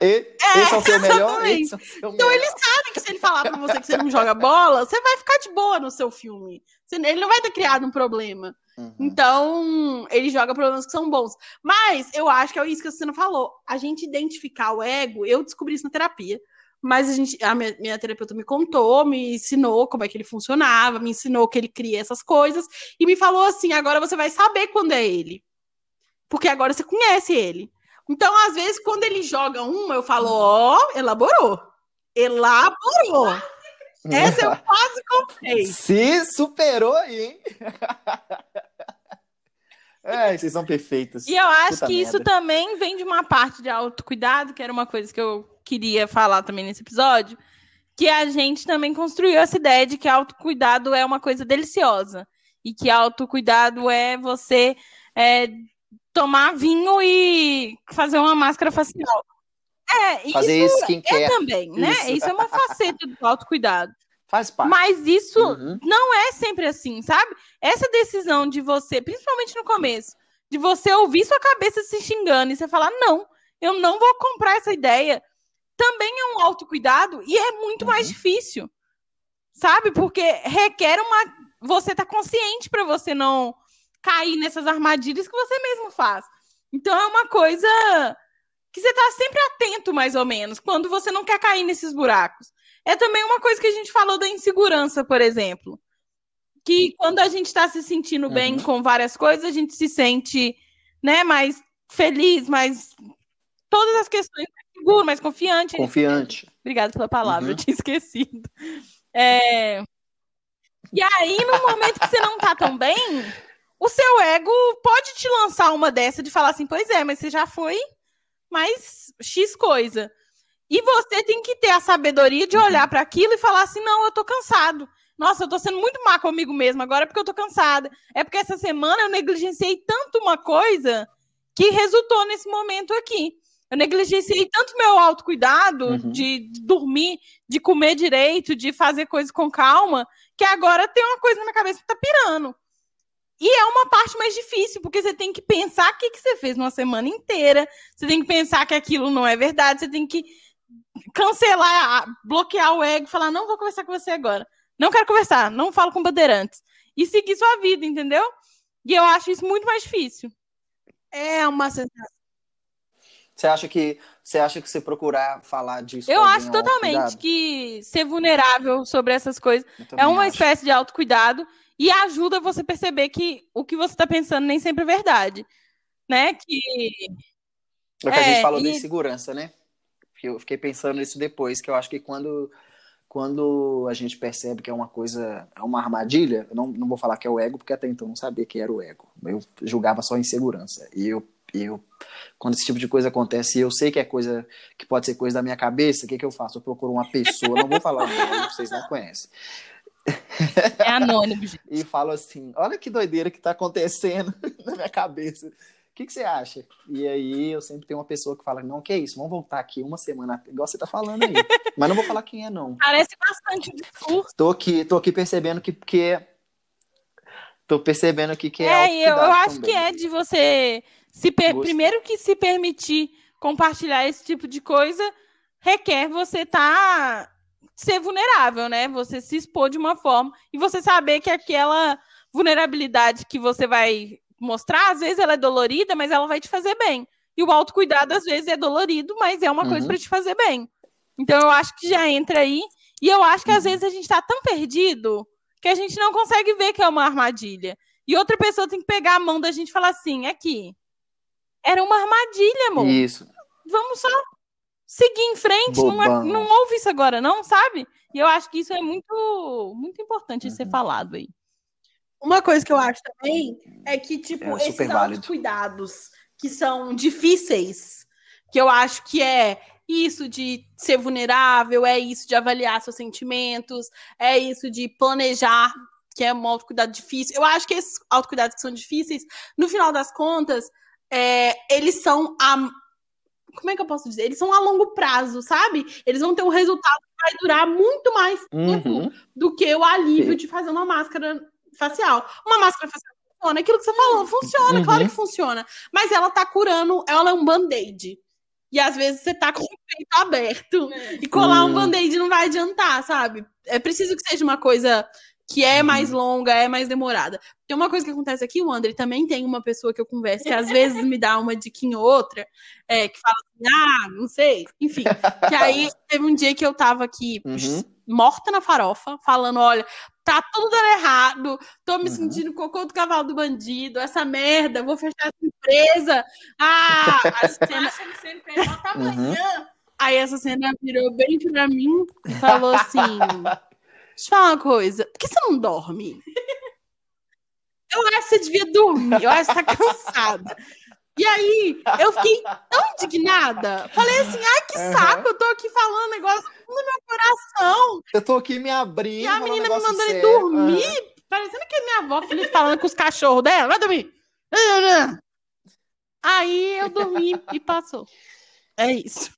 E- esse é o seu melhor? é o seu Então melhor. ele sabe que se ele falar pra você que você não joga bola, você vai ficar de boa no seu filme. Ele não vai ter criado um problema. Uhum. Então, ele joga problemas que são bons. Mas eu acho que é isso que você não falou. A gente identificar o ego, eu descobri isso na terapia. Mas a, gente, a minha, minha terapeuta me contou, me ensinou como é que ele funcionava, me ensinou que ele cria essas coisas e me falou assim: agora você vai saber quando é ele. Porque agora você conhece ele. Então, às vezes, quando ele joga uma, eu falo, ó, elaborou. Elaborou. Essa eu [laughs] quase comprei. Se superou aí, hein? [laughs] Ai, vocês são perfeitos. E eu acho Puta que isso merda. também vem de uma parte de autocuidado, que era uma coisa que eu queria falar também nesse episódio, que a gente também construiu essa ideia de que autocuidado é uma coisa deliciosa. E que autocuidado é você é, tomar vinho e fazer uma máscara facial. É, Fazer isso skincare. é também, né? Isso. Isso é uma faceta do autocuidado. Faz parte. Mas isso Uhum. não é sempre assim, sabe? Essa decisão de você, principalmente no começo, de você ouvir sua cabeça se xingando e você falar, não, eu não vou comprar essa ideia, também é um autocuidado e é muito mais Uhum. difícil, sabe? Porque requer uma, você tá consciente para você não cair nessas armadilhas que você mesmo faz. Então é uma coisa que você tá sempre atento, mais ou menos, quando você não quer cair nesses buracos. É também uma coisa que a gente falou da insegurança, por exemplo. Que quando a gente está se sentindo bem Uhum. com várias coisas, a gente se sente né, mais feliz, mais. Todas as questões mais seguro, mais confiante. Confiante. Obrigada pela palavra, Uhum. eu tinha esquecido. É, E aí, no momento que você não tá tão bem, o seu ego pode te lançar uma dessa de falar assim, pois é, mas você já foi mais X coisa. E você tem que ter a sabedoria de Uhum. olhar para aquilo e falar assim, não, eu tô cansado. Nossa, eu tô sendo muito má comigo mesmo agora porque eu tô cansada. É porque essa semana eu negligenciei tanto uma coisa que resultou nesse momento aqui. Eu negligenciei tanto meu autocuidado, Uhum. de, de dormir, de comer direito, de fazer coisas com calma, que agora tem uma coisa na minha cabeça que tá pirando. E é uma parte mais difícil, porque você tem que pensar o que, que você fez numa semana inteira, você tem que pensar que aquilo não é verdade, você tem que cancelar, bloquear o ego, falar, não vou conversar com você agora. Não quero conversar, não falo com bandeirantes. E seguir sua vida, entendeu? E eu acho isso muito mais difícil. É uma sensação. Você acha que você acha que você procurar falar disso? Eu acho é totalmente que ser vulnerável sobre essas coisas é uma acho. espécie de autocuidado e ajuda você a perceber que o que você está pensando nem sempre é verdade. Né? Que É o que a É, gente falou e- da insegurança, né? Eu fiquei pensando nisso depois, que eu acho que quando, quando a gente percebe que é uma coisa, é uma armadilha, eu não, não vou falar que é o ego, porque até então eu não sabia que era o ego. Eu julgava só insegurança. E eu, eu quando esse tipo de coisa acontece e eu sei que é coisa que pode ser coisa da minha cabeça, o que, que eu faço? Eu procuro uma pessoa, não vou falar o nome, vocês não conhecem. É anônimo, [laughs] gente. E falo assim: olha que doideira que tá acontecendo [laughs] na minha cabeça. O que, que você acha? E aí eu sempre tenho uma pessoa que fala: não, que isso, vamos voltar aqui uma semana, igual você tá falando aí. [laughs] Mas não vou falar quem é, não. Parece bastante o discurso. Tô aqui, tô aqui percebendo que, que tô percebendo aqui que é. É, eu, eu acho também. que é de você se per- primeiro que se permitir compartilhar esse tipo de coisa requer você tá ser vulnerável, né? Você se expor de uma forma e você saber que aquela vulnerabilidade que você vai mostrar, às vezes ela é dolorida, mas ela vai te fazer bem. E o autocuidado às vezes é dolorido, mas é uma coisa Uhum. para te fazer bem. Então eu acho que já entra aí. E eu acho que às Uhum. vezes a gente tá tão perdido que a gente não consegue ver que é uma armadilha. E outra pessoa tem que pegar a mão da gente e falar assim: aqui, era uma armadilha, amor. Isso. Vamos só seguir em frente. Não, é- não ouve isso agora, não, sabe? E eu acho que isso é muito, muito importante de ser Uhum. falado aí. Uma coisa que eu acho também é que, tipo, É esses válido. cuidados que são difíceis, que eu acho que é isso de ser vulnerável, é isso de avaliar seus sentimentos, é isso de planejar, que é um autocuidado difícil. Eu acho que esses autocuidados que são difíceis, no final das contas, é, eles são a. Como é que eu posso dizer? Eles são a longo prazo, sabe? Eles vão ter um resultado que vai durar muito mais tempo Uhum. do que o alívio de fazer uma máscara facial. Uma máscara facial funciona, aquilo que você falou, funciona, Uhum. claro que funciona. Mas ela tá curando, ela é um band-aid. E às vezes você tá com o peito aberto. E colar um Hum. band-aid não vai adiantar, sabe? É preciso que seja uma coisa que é mais Uhum. longa, é mais demorada. Tem uma coisa que acontece aqui, o André também tem uma pessoa que eu converso, que às vezes me dá uma diquinha ou outra, é, que fala assim, ah, não sei, enfim. Que aí teve um dia que eu tava aqui Uhum. morta na farofa, falando: olha, tá tudo dando errado, tô me Uhum. sentindo cocô do cavalo do bandido, essa merda, vou fechar essa empresa. Ah, a [laughs] cena. Tá Uhum. Aí essa cena virou bem pra mim e falou assim: Deixa eu falar uma coisa, por que você não dorme? Eu acho que você devia dormir, eu acho que você tá cansada. E aí, eu fiquei tão indignada. Falei assim, ai, que Uhum. saco, eu tô aqui falando um negócio no meu coração. Eu tô aqui me abrindo. E a menina me mandando ele sério. dormir, Uhum. parecendo que é minha avó Felipe falando com os cachorros dela. Vai dormir. [laughs] Aí eu dormi e passou. É isso.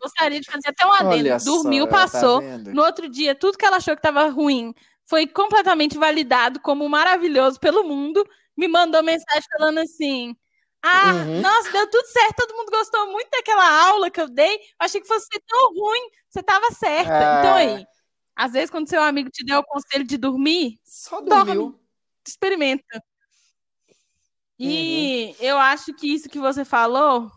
Gostaria de fazer até um adendo. Olha só, Dormiu, tá passou. vendo? No outro dia, tudo que ela achou que estava ruim foi completamente validado como maravilhoso pelo mundo. Me mandou mensagem falando assim: Ah, Uhum. nossa, deu tudo certo, todo mundo gostou muito daquela aula que eu dei. Eu achei que fosse tão ruim, você estava certa. Ah. Então aí, Às vezes, quando seu amigo te der o conselho de dormir, Só Dorme. dormiu. experimenta. E eu acho que isso que você falou,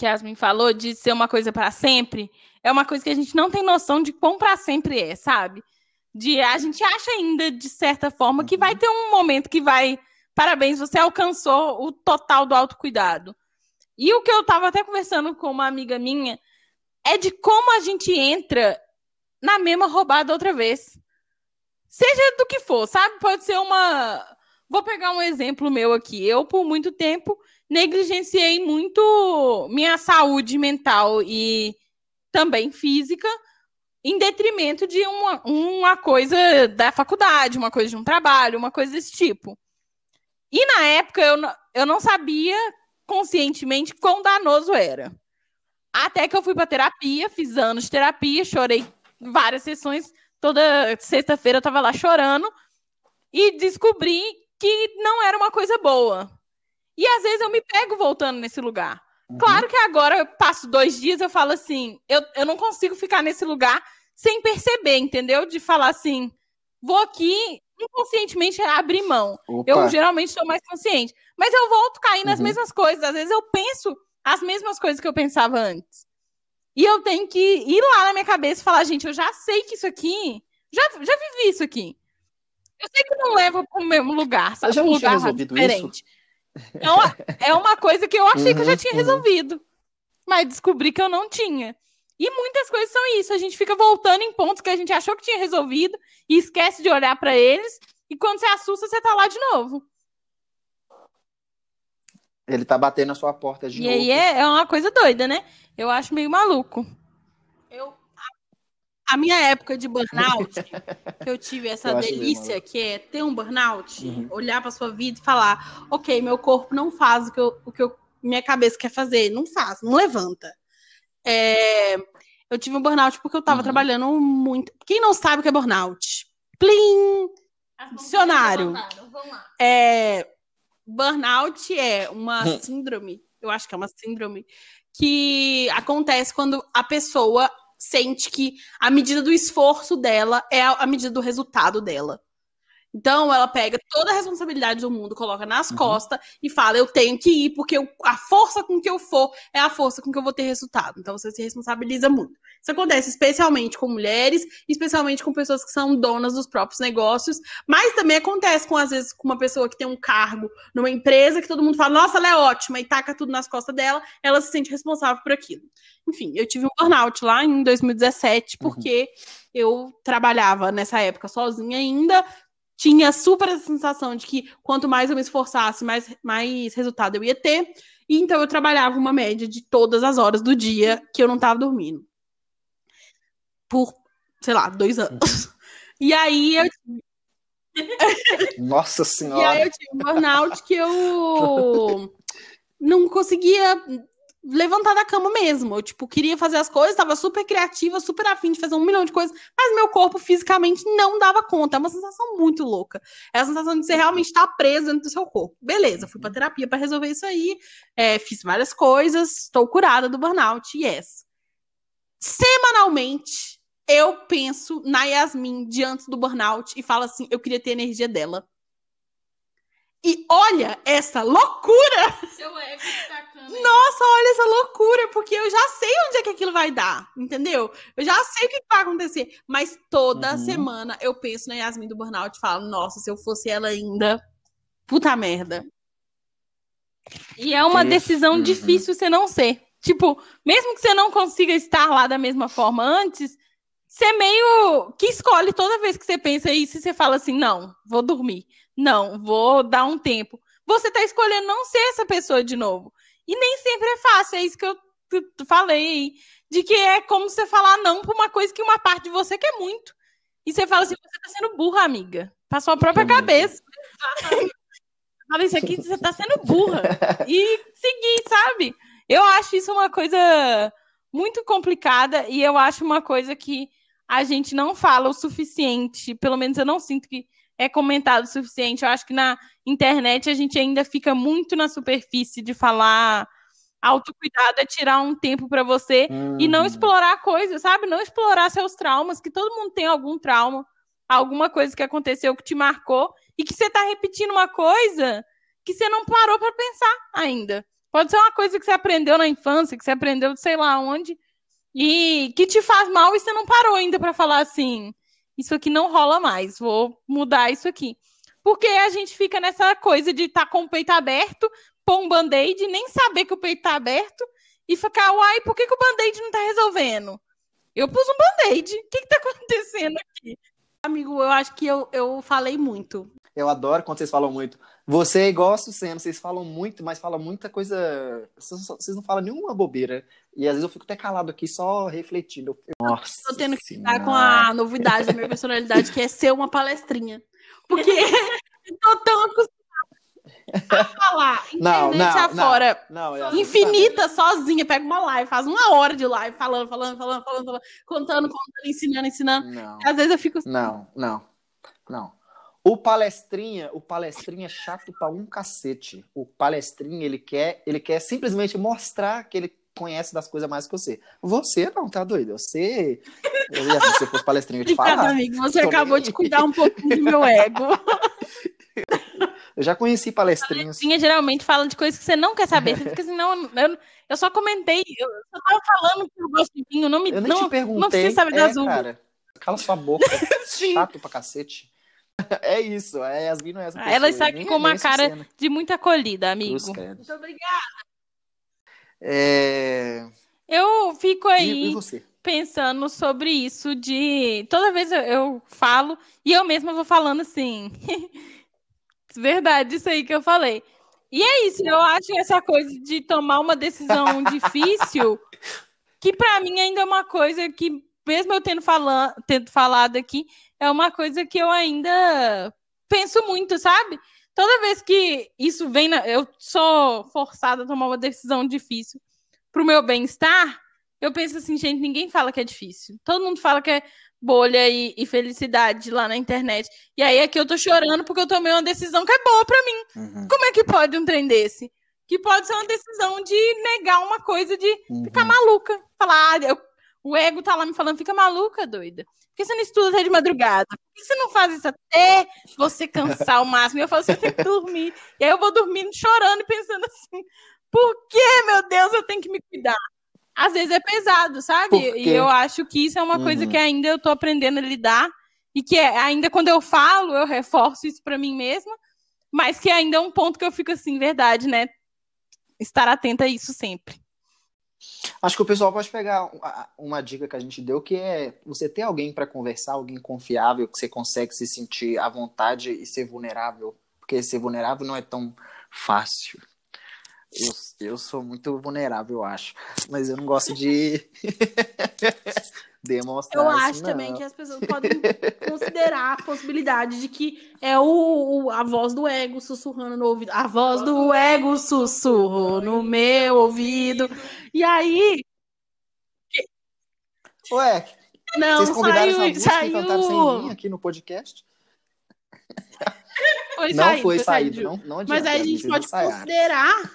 que a Yasmin falou, de ser uma coisa pra sempre, é uma coisa que a gente não tem noção de quão pra sempre é, sabe? De a gente acha ainda, de certa forma, que Uhum. vai ter um momento que vai. Parabéns, você alcançou o total do autocuidado. E o que eu tava até conversando com uma amiga minha é de como a gente entra na mesma roubada outra vez. Seja do que for, sabe? Pode ser uma. Vou pegar um exemplo meu aqui. Eu, por muito tempo, negligenciei muito minha saúde mental e também física, em detrimento de uma, uma coisa da faculdade, uma coisa de um trabalho, uma coisa desse tipo. E na época eu, eu não sabia conscientemente quão danoso era. Até que eu fui pra terapia, fiz anos de terapia, chorei várias sessões. Toda sexta-feira eu tava lá chorando e descobri que não era uma coisa boa. E às vezes eu me pego voltando nesse lugar. Uhum. Claro que agora eu passo dois dias eu falo assim, eu, eu não consigo ficar nesse lugar sem perceber, entendeu? De falar assim, vou aqui inconscientemente abrir mão. Opa. Eu geralmente sou mais consciente. Mas eu volto cair nas Uhum. mesmas coisas. Às vezes eu penso as mesmas coisas que eu pensava antes. E eu tenho que ir lá na minha cabeça e falar, gente, eu já sei que isso aqui. Já, já vivi isso aqui. Eu sei que não leva para o mesmo lugar, sabe? Mas já um não tinha lugar resolvido diferente. Então, é uma coisa que eu achei que eu já Uhum, tinha uhum. resolvido. Mas descobri que eu não tinha. E muitas coisas são isso. A gente fica voltando em pontos que a gente achou que tinha resolvido e esquece de olhar para eles. E quando você assusta, você tá lá de novo. Ele tá batendo na sua porta de e novo. aí é, é uma coisa doida, né? Eu acho meio maluco. Eu, a, minha época de burnout, que eu tive [laughs] essa Eu delícia maluco. que é ter um burnout, Uhum. olhar pra sua vida e falar, ok, meu corpo não faz o que, eu, o que eu- minha cabeça quer fazer, não faz, não levanta. É, eu tive um burnout porque eu tava Uhum. trabalhando muito. Quem não sabe o que é burnout? Plim! Dicionário. É, burnout é uma [laughs] síndrome, eu acho que é uma síndrome, que acontece quando a pessoa sente que a medida do esforço dela é a medida do resultado dela. Então, ela pega toda a responsabilidade do mundo, coloca nas Uhum. costas e fala: Eu tenho que ir, porque eu- a força com que eu for é a força com que eu vou ter resultado. Então, você se responsabiliza muito. Isso acontece especialmente com mulheres, especialmente com pessoas que são donas dos próprios negócios, mas também acontece com, às vezes, com uma pessoa que tem um cargo numa empresa que todo mundo fala: Nossa, ela é ótima, e taca tudo nas costas dela, ela se sente responsável por aquilo. Enfim, eu tive um burnout lá em 2017, porque eu trabalhava nessa época sozinha ainda, tinha super essa sensação de que quanto mais eu me esforçasse, mais, mais resultado eu ia ter. E então eu trabalhava uma média de todas as horas do dia que eu não tava dormindo. Por, sei lá, dois anos. E aí eu, [laughs] Nossa e senhora. aí eu tive um burnout que eu não conseguia levantar da cama mesmo. Eu, tipo, queria fazer as coisas, tava super criativa, super afim de fazer um milhão de coisas, mas meu corpo fisicamente não dava conta. É uma sensação muito louca. É a sensação de você realmente estar preso dentro do seu corpo. Beleza, fui pra terapia pra resolver isso aí, é, fiz várias coisas, estou curada do burnout, yes. Semanalmente, eu penso na Yasmin diante do burnout e falo assim: eu queria ter a energia dela. E olha essa loucura! Seu ego destacando. Nossa, olha essa loucura, porque eu já sei onde é que aquilo vai dar, entendeu? Eu já sei o que vai acontecer, mas toda Uhum. semana eu penso na Yasmin do burnout e falo: nossa, se eu fosse ela ainda, puta merda. E é uma Isso. decisão Uhum. difícil você não ser. Tipo, mesmo que você não consiga estar lá da mesma forma antes, você meio que escolhe toda vez que você pensa isso e você fala assim: não, vou dormir. Não, vou dar um tempo. Você tá escolhendo não ser essa pessoa de novo. E nem sempre é fácil, é isso que eu falei. De que é como você falar não pra uma coisa que uma parte de você quer muito. E você fala assim: você tá sendo burra, amiga. Pra sua própria cabeça. Fala isso aqui, você tá sendo burra. E seguir, sabe? Eu acho isso uma coisa muito complicada e eu acho uma coisa que a gente não fala o suficiente. Pelo menos eu não sinto que é comentado o suficiente. Eu acho que na internet a gente ainda fica muito na superfície de falar Autocuidado é tirar um tempo pra você e não Uhum. explorar coisas, sabe? Não explorar seus traumas, que todo mundo tem algum trauma, alguma coisa que aconteceu que te marcou e que você tá repetindo uma coisa que você não parou pra pensar ainda. Pode ser uma coisa que você aprendeu na infância, que você aprendeu de sei lá onde, e que te faz mal e você não parou ainda pra falar assim: isso aqui não rola mais, vou mudar isso aqui. Porque a gente fica nessa coisa de estar com o peito aberto, pôr um band-aid, nem saber que o peito tá aberto e ficar, uai, por que, que o band-aid não tá resolvendo? Eu pus um band-aid, o que, que tá [laughs] acontecendo aqui? Amigo, eu acho que eu, eu falei muito. Eu adoro quando vocês falam muito. Você é igual a Sucena, vocês falam muito, mas falam muita coisa. Vocês não falam nenhuma bobeira. E às vezes eu fico até calado aqui, só refletindo. Nossa. Tô tendo que lidar com a novidade da minha personalidade, que é ser uma palestrinha. Porque [laughs] eu tô tão acostumada a falar [laughs] Não, internet não, afora, Não, é infinita, sozinha. Pega uma live, faz uma hora de live, falando, falando, falando, falando, falando, contando, contando, ensinando, ensinando. Não, Às vezes eu fico assim, não, não, não. O palestrinha, o palestrinha é chato pra um cacete. O palestrinha, ele quer, ele quer simplesmente mostrar que ele conhece das coisas mais que você. Você não, tá doido? Você, eu ia, se você fosse palestrinha, eu te obrigada, falar. amigo. Você acabou bem. de cuidar um pouquinho do meu ego. [laughs] Eu já conheci palestrinhos. Tinha geralmente fala de coisas que você não quer saber. Você fica assim, não, eu, eu só comentei, eu só tava falando que eu gosto de vinho, não me Eu nem não, te perguntei. não precisa saber é, das uvas. cara. Cala sua boca. [laughs] Chato pra cacete. [laughs] É isso. É, Yasmin não é essa Ah, pessoa. ela está aqui com uma cara Sucena. de muita acolhida, amigo. Muito obrigada. É... Eu fico aí e você? pensando sobre isso de toda vez eu, eu falo e eu mesma vou falando assim. [laughs] Verdade, isso aí que eu falei. E é isso, eu acho essa coisa de tomar uma decisão difícil, [laughs] que pra mim ainda é uma coisa que, mesmo eu tendo, falan tendo falado aqui, é uma coisa que eu ainda penso muito, sabe? Toda vez que isso vem, na... eu sou forçada a tomar uma decisão difícil pro meu bem-estar, eu penso assim, gente, ninguém fala que é difícil. Todo mundo fala que é bolha e, e felicidade lá na internet. E aí aqui eu tô chorando porque eu tomei uma decisão que é boa pra mim. Uhum, Como é que pode um trem desse? Que pode ser uma decisão de negar uma coisa, de uhum. ficar maluca. Falar, ah, eu- o ego tá lá me falando, fica maluca, doida. Por que você não estuda até de madrugada? Por que você não faz isso até você cansar o máximo? E eu falo, você tem que dormir. E aí eu vou dormindo, chorando e pensando assim, por que, meu Deus, eu tenho que me cuidar? Às vezes é pesado, sabe? E eu acho que isso é uma coisa Uhum. que ainda eu tô aprendendo a lidar. E que é- ainda quando eu falo, eu reforço isso pra mim mesma. Mas que ainda é um ponto que eu fico assim, verdade, né? Estar atenta a isso sempre. Acho que o pessoal pode pegar um- uma dica que a gente deu, que é você ter alguém para conversar, alguém confiável, que você consegue se sentir à vontade e ser vulnerável. Porque ser vulnerável não é tão fácil. Eu, eu sou muito vulnerável, eu acho. Mas eu não gosto de [laughs] demonstrar Eu acho não. também que as pessoas podem [laughs] considerar a possibilidade de que é o, o- a voz do ego sussurrando no ouvido. A voz do ego sussurrou no meu ouvido. E aí, Ué, não, vocês convidaram saiu, essa e cantaram sem mim saiu. aqui no podcast? Foi não saído, foi saído, saído. não, não Mas adianta, aí a gente pode ensaiaram. considerar,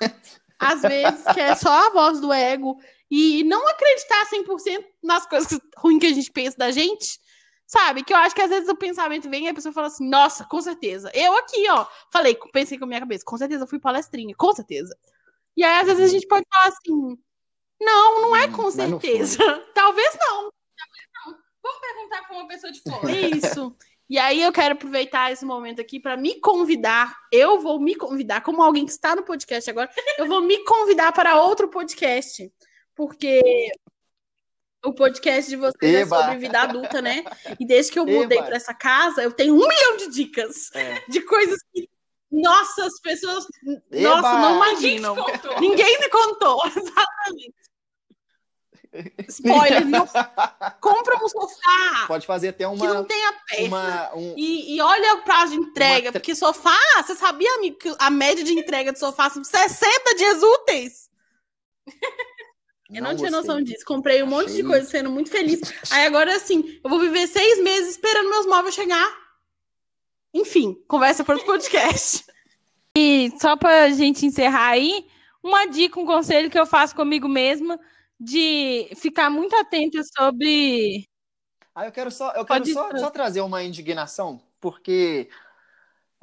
às vezes, que é só a voz do ego e não acreditar 100% nas coisas ruins que a gente pensa da gente, sabe? Que eu acho que às vezes o pensamento vem e a pessoa fala assim, nossa, com certeza. Eu aqui, ó, falei, pensei com a minha cabeça, com certeza eu fui palestrinha, com certeza. E aí, às vezes, a gente pode falar assim, não, não é Hum, com mas não foi. certeza. [laughs] Talvez não. Vamos perguntar pra uma pessoa de [laughs] fora. É isso. E aí eu quero aproveitar esse momento aqui para me convidar. Eu vou me convidar, como alguém que está no podcast agora, eu vou me convidar para outro podcast. Porque o podcast de vocês Eba! é sobre vida adulta, né? E desde que eu mudei para essa casa, eu tenho um milhão de dicas É. de coisas que. Nossa, as pessoas. Eba! Nossa, não imaginam. Ninguém me contou. [laughs] Exatamente. Spoiler, não compra um sofá Pode fazer até que não uma. tenha peça. uma um, E, e olha o prazo de entrega, Uma porque sofá, você sabia, amigo, que a média de entrega de sofá são 60 dias úteis? Eu não, tinha gostei. noção disso. Comprei um monte de coisa, sendo muito feliz. Aí agora, assim, eu vou viver seis meses esperando meus móveis chegar. Enfim, conversa para outro podcast. [laughs] E só pra gente encerrar aí, uma dica, um conselho que eu faço comigo mesma de ficar muito atenta sobre. Ah, eu quero só, eu quero Pode- só, só trazer uma indignação, porque.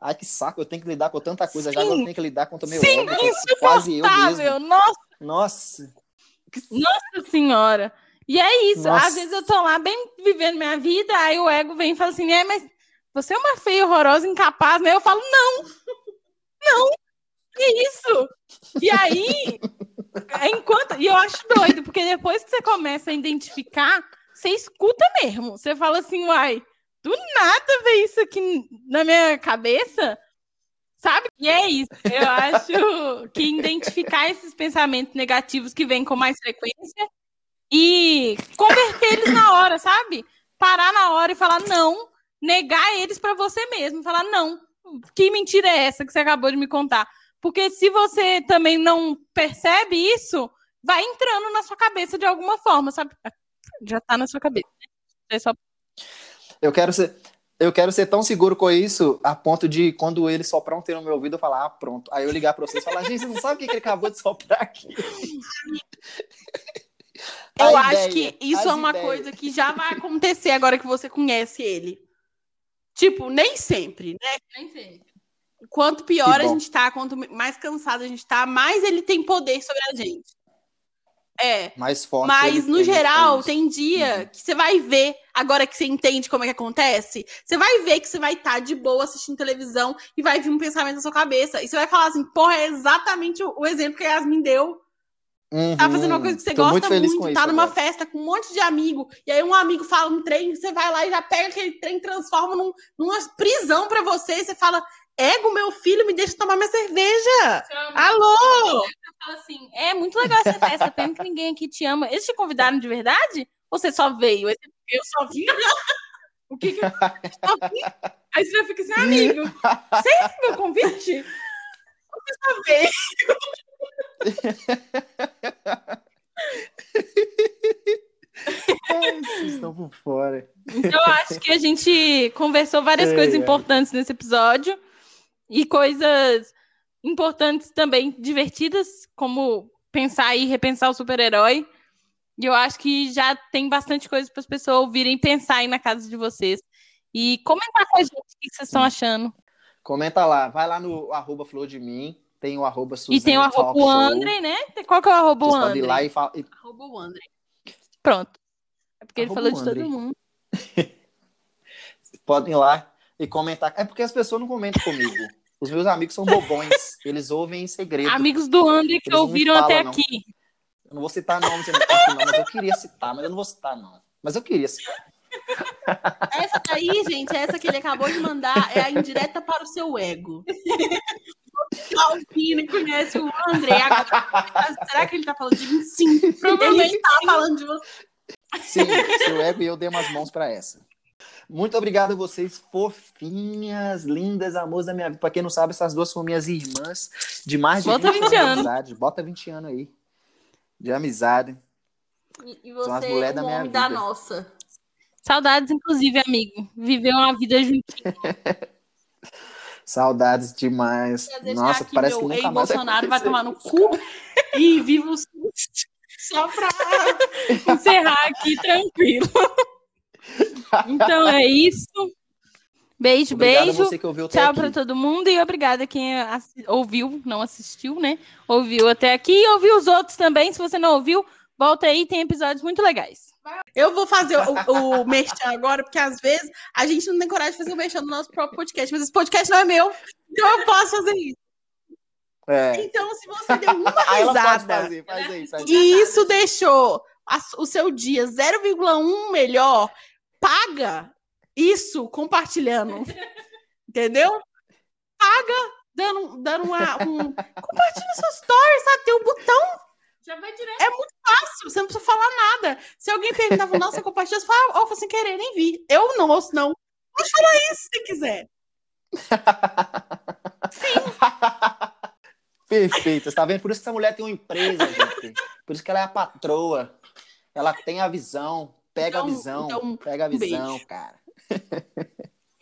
Ai, que saco, eu tenho que lidar com tanta coisa já, Sim. agora eu tenho que lidar com o meu Sim, é quase eu mesmo. insuportável! Nossa Nossa. senhora! E é isso. Nossa. Às vezes eu tô lá bem vivendo minha vida, aí o ego vem e fala assim: é, mas você é uma feia, horrorosa, incapaz, né? Eu falo: não! Não! Que isso? E aí, é enquanto. E eu acho doido, porque depois que você começa a identificar, você escuta mesmo. Você fala assim, uai, do nada veio isso aqui na minha cabeça. Sabe? E é isso. Eu acho que identificar esses pensamentos negativos que vêm com mais frequência e converter eles na hora, sabe? Parar na hora e falar não, negar eles pra você mesmo, falar não. Que mentira é essa que você acabou de me contar? Porque se você também não percebe isso, vai entrando na sua cabeça de alguma forma, sabe? Já tá na sua cabeça. né? É só Eu quero ser. Eu quero ser tão seguro com isso a ponto de quando ele soprar um termo no meu ouvido, eu falar, ah, pronto. Aí eu ligar pra vocês e falar, gente, você não sabe o que que ele acabou de soprar aqui. [laughs] Eu A acho ideia, que isso é uma ideias. coisa que já vai acontecer agora que você conhece ele. Tipo, nem sempre, né? Nem sei. Quanto pior a gente tá, quanto mais cansado a gente tá, mais ele tem poder sobre a gente. É. Mais forte. Mas, no geral, isso. tem dia Uhum. que você vai ver, agora que você entende como é que acontece, você vai ver que você vai estar de boa assistindo televisão e vai vir um pensamento na sua cabeça. E você vai falar assim, porra, é exatamente o, o exemplo que a Yasmin deu. Uhum. Tá fazendo uma coisa que você Tô gosta muito, muito, tá isso numa agora. festa com um monte de amigo, e aí um amigo fala um trem, você vai lá e já pega aquele trem, transforma num- numa prisão pra você, e você fala, ego, meu filho, me deixa tomar minha cerveja. Alô? Fala assim: é muito legal essa festa, pena que ninguém aqui te ama. Eles te convidaram de verdade? Ou você só veio? Eu só vim. [laughs] o que que eu só vim? Aí você já fica assim, amigo, você recebeu o convite? Você só veio. Ai, Vocês estão por fora. Então, eu acho que a gente conversou várias Ai, coisas importantes nesse episódio e coisas importantes também, divertidas, como pensar e repensar o super-herói. E eu acho que já tem bastante coisa para as pessoas ouvirem e pensarem na casa de vocês. E comentar com a gente o que vocês estão achando. Comenta lá, vai lá no arroba Flor de Mim, tem o arroba Suzane e tem o arroba o. André, né? Qual que é o arroba o Vocês ir André? lá e falar. e- Arroba o André. Pronto. É porque ele Arroba falou o de todo mundo. [laughs] Podem ir lá e comentar. É porque as pessoas não comentam comigo. [laughs] Os meus amigos são bobões. Eles ouvem em segredo. Amigos do André que Eles ouviram falam, até não. aqui. Eu não vou citar nomes aqui, não, mas eu queria citar, mas eu não vou citar, não. Mas eu queria citar. Essa daí, gente, essa que ele acabou de mandar é a indireta para o seu ego. Alpine conhece o André. Agora, será que ele tá falando de mim? Sim. Provavelmente Ele tá falando de você. Sim, seu ego e eu demos as mãos para essa. Muito obrigado a vocês, fofinhas, lindas, amores da minha vida. Pra quem não sabe, essas duas são minhas irmãs de mais de Bota 20, 20 anos de anos. amizade. Bota 20 anos aí. De amizade. E, e São as você mulheres é da minha homem da vida. nossa. Saudades, inclusive, amigo. Viver uma vida juntinho. [laughs] Saudades demais. Nossa, aqui parece que meu nunca mais vai ex-Bolsonaro vai tomar no cu e viva o SUS. Só pra. [laughs] Encerrar aqui tranquilo. Então é isso. Beijo, Obrigado beijo. você que ouviu até Tchau pra todo mundo e obrigada quem ouviu, não assistiu, né? Ouviu até aqui e ouviu os outros também. Se você não ouviu, volta aí, tem episódios muito legais. Eu vou fazer o, o merchan agora, porque às vezes a gente não tem coragem de fazer o merchan no nosso próprio podcast, mas esse podcast não é meu, então eu posso fazer isso. É. Então, se você deu uma [laughs] pode risada fazer, faz aí, faz aí. e isso deixou a- o seu dia 0,1 melhor, paga isso compartilhando. [laughs] Entendeu? Paga dando, dando uma, um. Compartilha seus stories, sabe? Tem um botão Já vai direto. fácil, você não precisa falar nada. Se alguém perguntava, nossa, compartilha, você fala, ó, foi sem querer, nem vi. Eu não ouço, não. Pode falar isso se quiser. [laughs] Perfeito, você tá vendo? Por isso que essa mulher tem uma empresa, gente. Por isso que ela é a patroa. Ela tem a visão. Pega Então- a visão. então, pega a um visão, beijo. cara.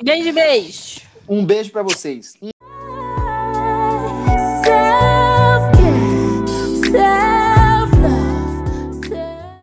Beijo, beijo. Um beijo pra vocês.